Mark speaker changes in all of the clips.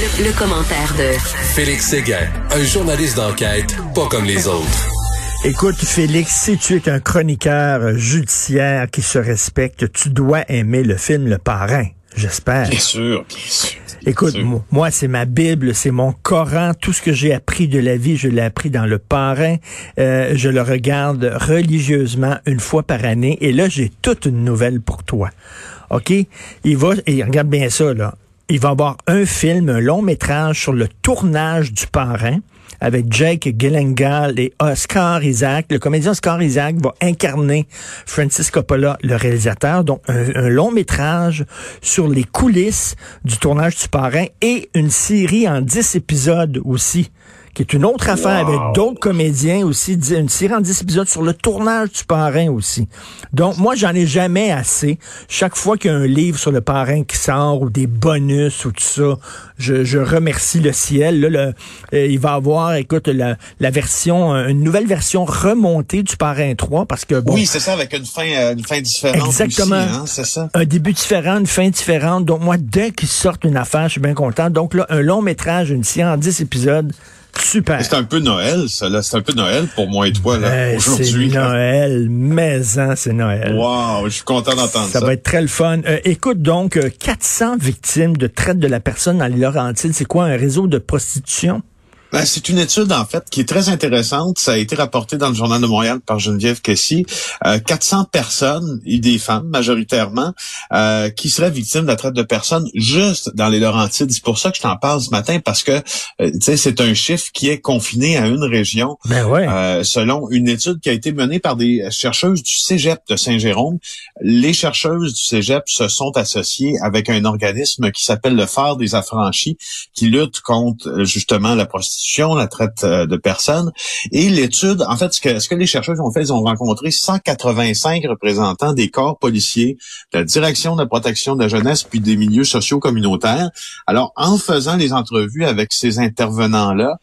Speaker 1: Le, commentaire de
Speaker 2: Félix Séguin, un journaliste d'enquête pas comme les autres.
Speaker 3: Écoute, Félix, si tu es un chroniqueur judiciaire qui se respecte, tu dois aimer le film Le Parrain, j'espère.
Speaker 4: Bien sûr, bien sûr.
Speaker 3: Écoute, moi, c'est ma Bible, c'est mon Coran. Tout ce que j'ai appris de la vie, je l'ai appris dans le parrain. Euh, je le regarde religieusement une fois par année. Et là, j'ai toute une nouvelle pour toi. OK? Il va, et regarde bien ça, là. Il va y avoir un film, un long métrage sur le tournage du parrain avec Jake Gyllenhaal et Oscar Isaac. Le comédien Oscar Isaac va incarner Francis Coppola, le réalisateur. Donc, un, long métrage sur les coulisses du tournage du parrain et une série en dix épisodes aussi qui est une autre affaire avec d'autres comédiens aussi, une série en 10 épisodes sur le tournage du parrain aussi. Donc, moi, j'en ai jamais assez. Chaque fois qu'il y a un livre sur le parrain qui sort ou des bonus ou tout ça, je, je remercie le ciel. Là, le, euh, il va avoir, écoute, la, la version, une nouvelle version remontée du parrain 3 parce que
Speaker 4: bon, Oui, c'est ça, avec une fin, euh, une fin différente.
Speaker 3: Exactement.
Speaker 4: hein, c'est ça.
Speaker 3: Un début différent, une fin différente. Donc, moi, dès qu'ils sortent une affaire, je suis bien content. Donc là, un long métrage, une série en 10 épisodes, Super.
Speaker 4: C'est un peu Noël, ça, là. C'est un peu Noël pour moi et toi, là,
Speaker 3: ben,
Speaker 4: aujourd'hui.
Speaker 3: C'est Noël, mais hein, c'est Noël.
Speaker 4: Wow, je suis content d'entendre ça.
Speaker 3: Ça va être très le fun. Euh, écoute, donc, 400 euh, victimes de traite de la personne dans les Laurentides. C'est quoi, un réseau de prostitution?
Speaker 4: Ben, c'est une étude, en fait, qui est très intéressante. Ça a été rapporté dans le Journal de Montréal par Geneviève Kessy. Euh, 400 personnes, et des femmes majoritairement, euh, qui seraient victimes de la traite de personnes juste dans les Laurentides. C'est pour ça que je t'en parle ce matin, parce que euh, c'est un chiffre qui est confiné à une région.
Speaker 3: Ben ouais.
Speaker 4: Euh, selon une étude qui a été menée par des chercheuses du Cégep de Saint-Jérôme. Les chercheuses du Cégep se sont associées avec un organisme qui s'appelle le Phare des Affranchis, qui lutte contre justement la prostitution la traite euh, de personnes. Et l'étude, en fait, ce que, ce que les chercheurs ont fait, ils ont rencontré 185 représentants des corps policiers, de la direction de la protection de la jeunesse, puis des milieux sociaux communautaires. Alors, en faisant les entrevues avec ces intervenants-là,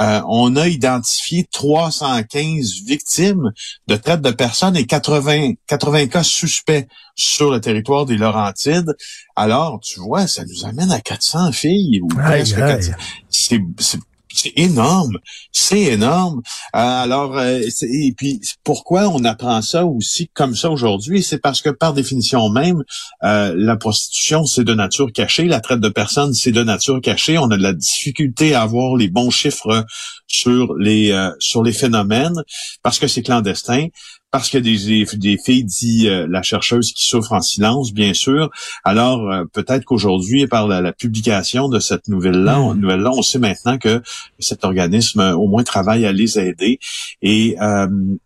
Speaker 4: euh, on a identifié 315 victimes de traite de personnes et 80, 80 cas suspects sur le territoire des Laurentides. Alors, tu vois, ça nous amène à 400 filles. Ou C'est c'est énorme, c'est énorme. Euh, alors, euh, et puis pourquoi on apprend ça aussi comme ça aujourd'hui? C'est parce que par définition même, euh, la prostitution c'est de nature cachée, la traite de personnes c'est de nature cachée. On a de la difficulté à avoir les bons chiffres sur les sur les phénomènes parce que c'est clandestin parce qu'il y a des, des, filles, dit euh, la chercheuse, qui souffrent en silence, bien sûr. Alors, euh, peut-être qu'aujourd'hui, par la, publication de cette nouvelle-là, hmm. nouvelle -là, on sait maintenant que cet organisme, euh, au moins, travaille à les aider. Et,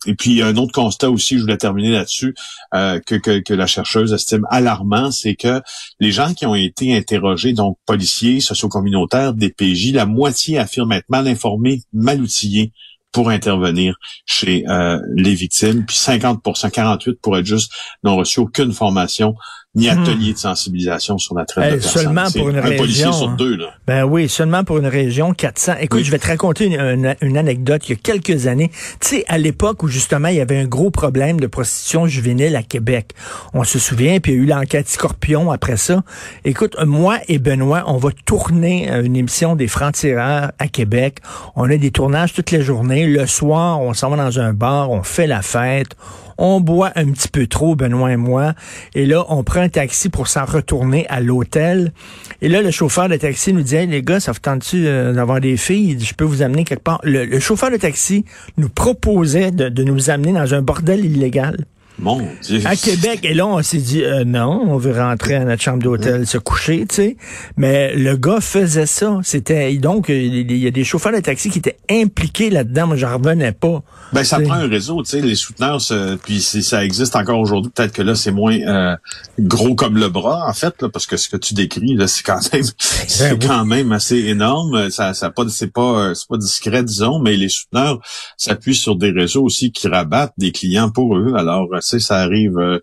Speaker 4: et puis, un autre constat aussi, je voulais terminer là-dessus, que, que, que, la chercheuse estime alarmant, c'est que les gens qui ont été interrogés, donc policiers, sociocommunautaires, DPJ, la moitié affirment être mal informés, mal outillés pour intervenir chez euh, les victimes, puis 50 48 pour être juste n'ont reçu aucune formation ni hmm. atelier de sensibilisation sur la traite de personnes.
Speaker 3: Seulement pour une
Speaker 4: un
Speaker 3: région.
Speaker 4: policier sur deux, là.
Speaker 3: Ben oui, seulement pour une région, 400. Écoute, je vais te raconter une, une, anecdote. Il y a quelques années, tu sais, à l'époque où justement il y avait un gros problème de prostitution juvénile à Québec. On se souvient, puis il y a eu l'enquête Scorpion après ça. Écoute, moi et Benoît, on va tourner une émission des francs-tireurs à Québec. On a des tournages toutes les journées. Le soir, on s'en va dans un bar, on fait la fête on boit un petit peu trop, Benoît et moi, et là, on prend un taxi pour s'en retourner à l'hôtel. Et là, le chauffeur de taxi nous dit, les gars, ça vous tente-tu euh, d'avoir des filles? Je peux vous amener quelque part. Le, chauffeur de taxi nous proposait de nous amener dans un bordel illégal.
Speaker 4: Mon Dieu.
Speaker 3: À Québec, et là, on s'est dit, euh, non, on veut rentrer à notre chambre d'hôtel, se coucher, tu sais. Mais le gars faisait ça. C'était donc, il y a des chauffeurs de taxi qui étaient impliqués là-dedans. Moi, j'en revenais pas.
Speaker 4: Ben, ça prend un réseau, tu sais. Les souteneurs, puis si ça existe encore aujourd'hui, peut-être que là, c'est moins euh, gros comme le bras, en fait, là, parce que ce que tu décris, là, c'est quand même, c'est ben quand même assez énorme. Ça, ça pas, c'est pas, euh, c'est pas discret, disons, mais les souteneurs s'appuient sur des réseaux aussi qui rabattent des clients pour eux. Alors, ça arrive euh,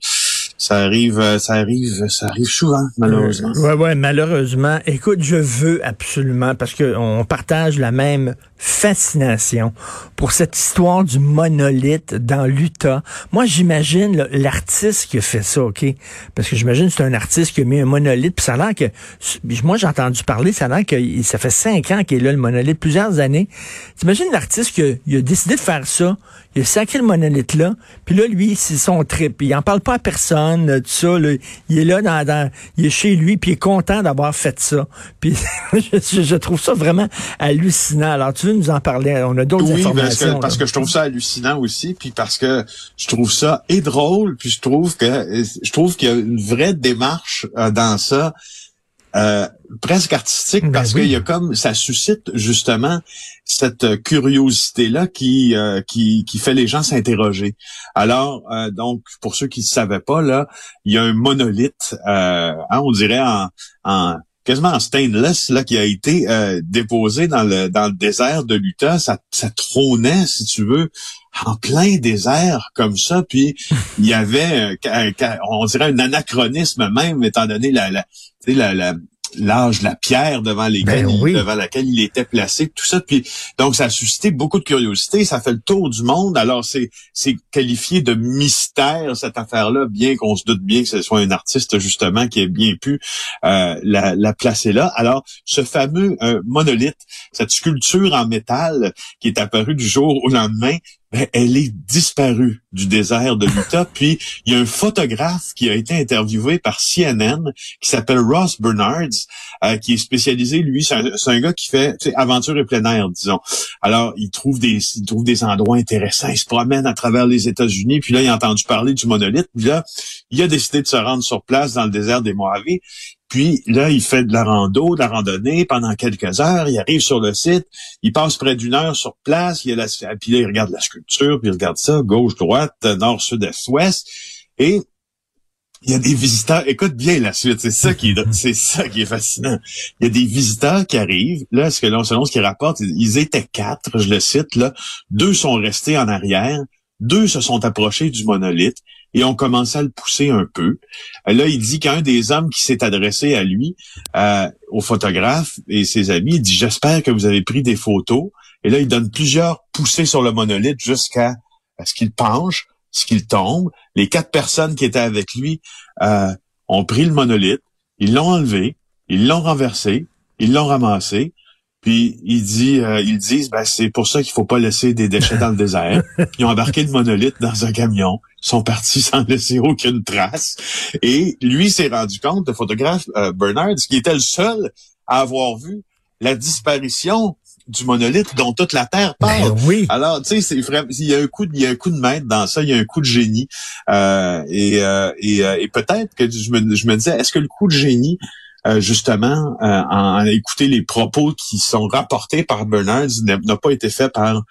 Speaker 4: ça arrive, euh, ça arrive, ça arrive souvent, malheureusement.
Speaker 3: ouais, ouais, malheureusement. Écoute, je veux absolument, parce que on partage la même fascination pour cette histoire du monolithe dans l'Utah. Moi, j'imagine l'artiste qui a fait ça, OK? Parce que j'imagine que c'est un artiste qui a mis un monolithe, puis ça a l'air que, moi j'ai entendu parler, ça a l'air que ça fait cinq ans qu'il est là, le monolithe, plusieurs années. T'imagines l'artiste qui a, décidé de faire ça, il a sacré le monolithe là, puis là, lui, c'est son trip. Il en parle pas à personne, tout ça. Il est là, dans, il est chez lui, puis il est content d'avoir fait ça. Puis je, je, trouve ça vraiment hallucinant. Alors, tu nous en parler? On a d'autres informations.
Speaker 4: Parce que, je trouve ça hallucinant aussi, puis parce que je trouve ça et drôle, puis je trouve que je trouve qu'il y a une vraie démarche euh, dans ça. Euh, presque artistique ben parce qu'il y a comme ça suscite justement cette curiosité là qui euh, qui, qui fait les gens s'interroger. Alors donc pour ceux qui ne savaient pas là, il y a un monolithe, hein, on dirait en, en quasiment en stainless là qui a été euh, déposé dans le dans le désert de l'Utah. Ça, ça trônait, si tu veux, en plein désert comme ça. Puis il y avait, on dirait un anachronisme même, étant donné la, la, la, la l'âge de la pierre devant lesquelles ben devant laquelle il était placé, tout ça. Puis donc ça a suscité beaucoup de curiosité, ça fait le tour du monde. Alors c'est c'est qualifié de mystère cette affaire-là, bien qu'on se doute bien que ce soit un artiste justement qui ait bien pu euh, la, la, placer là. Alors ce fameux euh, monolithe, cette sculpture en métal qui est apparue du jour au lendemain, ben, elle est disparue du désert de l'Utah. Puis il y a un photographe qui a été interviewé par CNN qui s'appelle Ross Bernards, euh, qui est spécialisé, lui, c'est un, gars qui fait aventure et plein air, disons. Alors, il trouve des il trouve des endroits intéressants, il se promène à travers les États-Unis, puis là, il a entendu parler du monolithe, puis là, il a décidé de se rendre sur place dans le désert des Mojave. Puis là, il fait de la rando, de la randonnée pendant quelques heures. Il arrive sur le site, il passe près d'une heure sur place. Il a la, puis là, il regarde la sculpture, puis il regarde ça, gauche, droite, nord, sud, est, ouest. Et il y a des visiteurs. Écoute bien la suite. C'est ça qui est, c'est ça qui est fascinant. Il y a des visiteurs qui arrivent. Là, ce que là, selon ce qu'ils rapportent, ils étaient quatre. Je le cite là. Deux sont restés en arrière. Deux se sont approchés du monolithe et ont commencé à le pousser un peu. Euh, là, il dit qu'un des hommes qui s'est adressé à lui, euh, au photographe et ses amis, il dit j'espère que vous avez pris des photos. Et là, il donne plusieurs poussées sur le monolithe jusqu'à ce qu'il penche, ce qu'il tombe. Les quatre personnes qui étaient avec lui euh, ont pris le monolithe, ils l'ont enlevé, ils l'ont renversé, ils l'ont ramassé. Puis il dit, euh, ils disent, ben, c'est pour ça qu'il faut pas laisser des déchets dans le désert. Ils ont embarqué le monolithe dans un camion, sont partis sans laisser aucune trace. Et lui s'est rendu compte, le photographe euh, Bernard, qui était le seul à avoir vu la disparition du monolithe dont toute la terre ben parle.
Speaker 3: oui.
Speaker 4: Alors, tu sais, il y a un coup, de, il y a un coup de maître dans ça, il y a un coup de génie, euh, et, euh, et, et peut-être que je me, je me disais, est-ce que le coup de génie euh, justement, euh, en, écouter les propos qui sont rapportés par Bernard n'a pas été fait par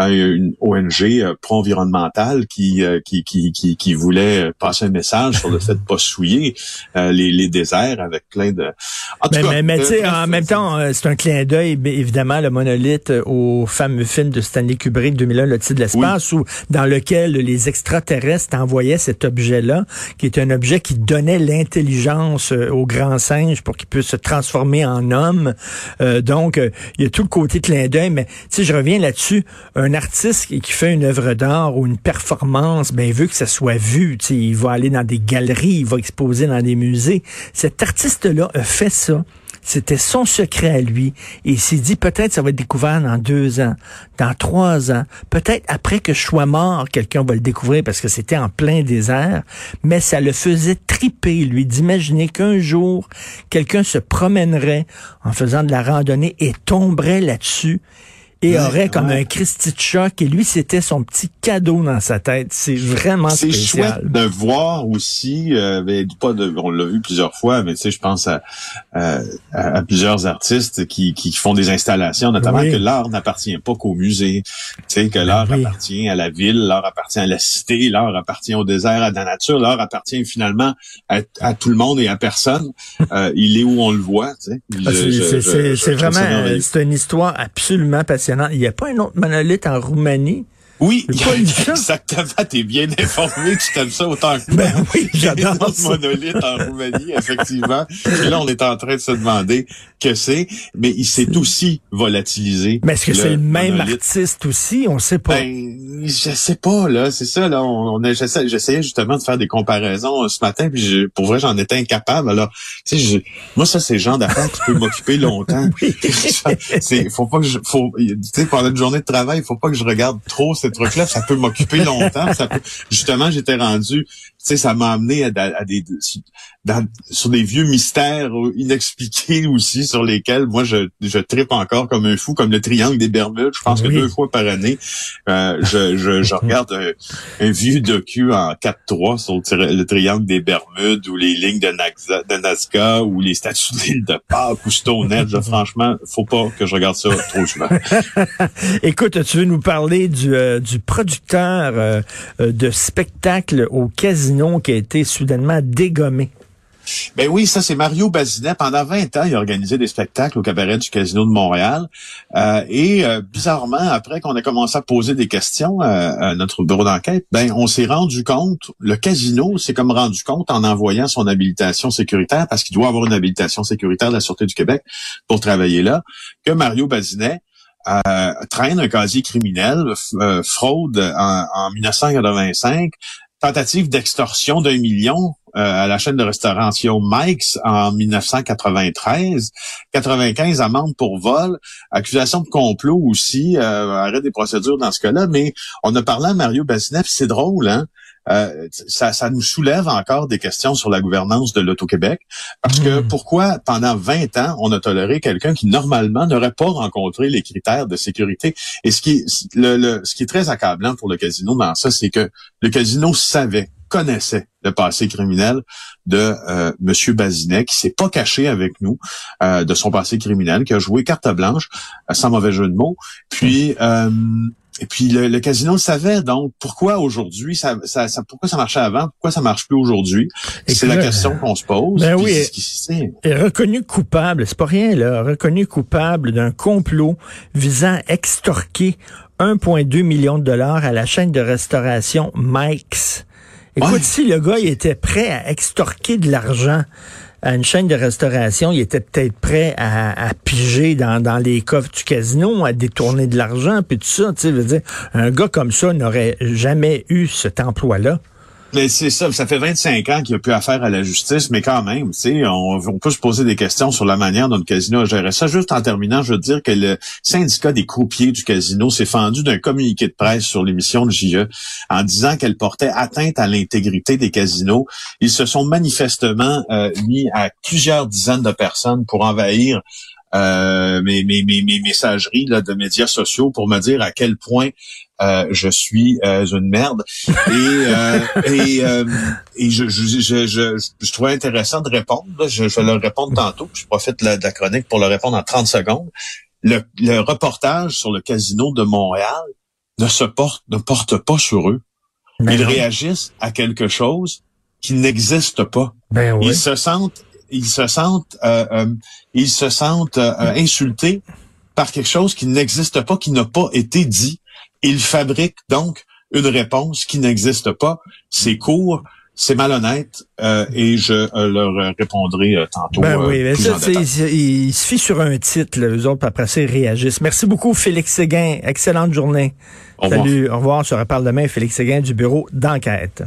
Speaker 4: euh, une ONG pro-environnementale qui, qui, qui, qui, qui, voulait passer un message sur le fait de pas souiller les, les, déserts avec plein de...
Speaker 3: En mais, mais, mais tu sais, en même temps, c'est un clin d'œil, évidemment, le monolithe au fameux film de Stanley Kubrick 2001, Le titre de l'espace, où dans lequel les extraterrestres envoyaient cet objet-là, qui est un objet qui donnait l'intelligence au grand singe pour qu'il puisse se transformer en homme. Euh, donc, euh, il y a tout le côté clin d'œil, mais si je reviens là-dessus. Un artiste qui fait une œuvre d'art ou une performance, ben, il veut que ça soit vu. Il va aller dans des galeries, il va exposer dans des musées. Cet artiste-là a fait ça. C'était son secret à lui. Et il s'est dit, peut-être ça va être découvert dans deux ans, dans trois ans. Peut-être après que je sois mort, quelqu'un va le découvrir parce que c'était en plein désert. Mais ça le faisait triper, lui, d'imaginer qu'un jour, quelqu'un se promènerait en faisant de la randonnée et tomberait là-dessus et aurait comme un Christy de choc. Et lui, c'était son petit cadeau dans sa tête. C'est vraiment
Speaker 4: C'est chouette de voir aussi, euh, ben, pas de, on l'a vu plusieurs fois, mais tu sais, je pense à, à, plusieurs artistes qui, qui font des installations, notamment que l'art n'appartient pas qu'au musée, tu sais, que ben l'art appartient à la ville, l'art appartient à la cité, l'art appartient au désert, à la nature, l'art appartient finalement à, à, tout le monde et à personne. Euh, il est où on le voit, tu sais.
Speaker 3: Ah, c'est vraiment, c'est une histoire absolument passionnante il n'y a pas un autre monolithe en Roumanie
Speaker 4: Oui, exactement. T'es bien informé, tu t'aimes ça autant que
Speaker 3: moi. Ben oui, j'adore
Speaker 4: monolithe en Roumanie, effectivement. Et là, on est en train de se demander que c'est, mais il s'est aussi volatilisé.
Speaker 3: Mais est-ce que c'est le même artiste aussi? On sait pas.
Speaker 4: Ben, je sais pas, là. C'est ça, là. On, a, j'essayais justement de faire des comparaisons euh, ce matin, puis je, pour vrai, j'en étais incapable. Alors, tu sais, moi, ça, c'est le genre d'affaires qui peut m'occuper longtemps. c'est, faut pas que je, faut, tu sais, pendant une journée de travail, il faut pas que je regarde trop ces trucs-là, ça peut m'occuper longtemps. Ça peut, justement, j'étais rendu, tu sais, ça m'a amené à, des sur des vieux mystères inexpliqués aussi, sur lesquels moi je, je tripe encore comme un fou, comme le triangle des Bermudes. Je pense que deux fois par année, euh, je, je, je, regarde un, vieux docu en 4-3 sur le, triangle des Bermudes ou les lignes de, de Nazca ou les statues de l'île de Pâques ou Stonehenge. Franchement, faut pas que je regarde ça trop souvent.
Speaker 3: Écoute, tu veux nous parler du, euh, du producteur euh, euh, de spectacle au casino qui a été soudainement dégommé.
Speaker 4: Ben oui, ça c'est Mario Bazinet. Pendant 20 ans, il a organisé des spectacles au cabaret du Casino de Montréal. et bizarrement, après qu'on a commencé à poser des questions à notre bureau d'enquête, ben on s'est rendu compte, le casino s'est comme rendu compte en envoyant son habilitation sécuritaire, parce qu'il doit avoir une habilitation sécuritaire de la Sûreté du Québec pour travailler là, que Mario Bazinet euh, traîne un casier criminel, euh, fraude en, 1985, tentative d'extorsion d'un million euh, à la chaîne de restauration Mike's en 1993, 95 amendes pour vol, accusation de complot aussi, arrêt des procédures dans ce cas-là, mais on a parlé à Mario Bassinet, c'est drôle, hein? Euh, ça, ça, nous soulève encore des questions sur la gouvernance de l'Auto-Québec. Parce que hmm. pourquoi, pendant 20 ans, on a toléré quelqu'un qui, normalement, n'aurait pas rencontré les critères de sécurité? Et ce qui, le, ce qui est très accablant pour le casino dans ça, c'est que le casino savait connaissait le passé criminel de euh, Monsieur Bazinet, qui s'est pas caché avec nous euh, de son passé criminel, qui a joué carte blanche, euh, sans mauvais jeu de mots. Puis euh, et puis le, casino le savait, donc pourquoi aujourd'hui ça, ça, pourquoi ça marchait avant, pourquoi ça marche plus aujourd'hui? C'est la question qu'on se pose.
Speaker 3: Ben oui, est reconnu coupable, c'est pas rien là, reconnu coupable d'un complot visant à extorquer 1,2 million de dollars à la chaîne de restauration Mike's. Écoute, si le gars il était prêt à extorquer de l'argent à une chaîne de restauration, il était peut-être prêt à, piger dans, les coffres du casino, à détourner de l'argent, puis tout ça. Tu sais, veux dire, un gars comme ça n'aurait jamais eu cet emploi-là.
Speaker 4: Mais c'est ça, ça fait 25 ans qu'il n'y a plus affaire à la justice, mais quand même, sais, on, peut se poser des questions sur la manière dont le casino a géré ça. Juste en terminant, je veux dire que le syndicat des croupiers du casino s'est fendu d'un communiqué de presse sur l'émission de JE en disant qu'elle portait atteinte à l'intégrité des casinos. Ils se sont manifestement euh, mis à plusieurs dizaines de personnes pour envahir euh, mes, mes, mes, mes, messageries là, de médias sociaux pour me dire à quel point euh, je suis euh, une merde. Et, euh, et, et je, je, je, je, je, trouvais intéressant de répondre. Je, vais leur répondre tantôt. Je profite de la, chronique pour leur répondre en 30 secondes. Le, le, reportage sur le casino de Montréal ne se porte, ne porte pas sur eux. ils réagissent à quelque chose qui n'existe pas.
Speaker 3: Ben
Speaker 4: Ils se sentent, ils se sentent, euh, ils se sentent insultés par quelque chose qui n'existe pas, qui n'a pas été dit. Ils fabriquent donc une réponse qui n'existe pas. C'est court, c'est malhonnête euh, et je euh, leur répondrai euh, tantôt.
Speaker 3: Ben
Speaker 4: oui,
Speaker 3: mais ça, il, se fie sur un titre, les autres après ça ils réagissent. Merci beaucoup Félix Séguin, excellente journée. Salut, au revoir, on se reparle demain Félix Séguin du bureau d'enquête.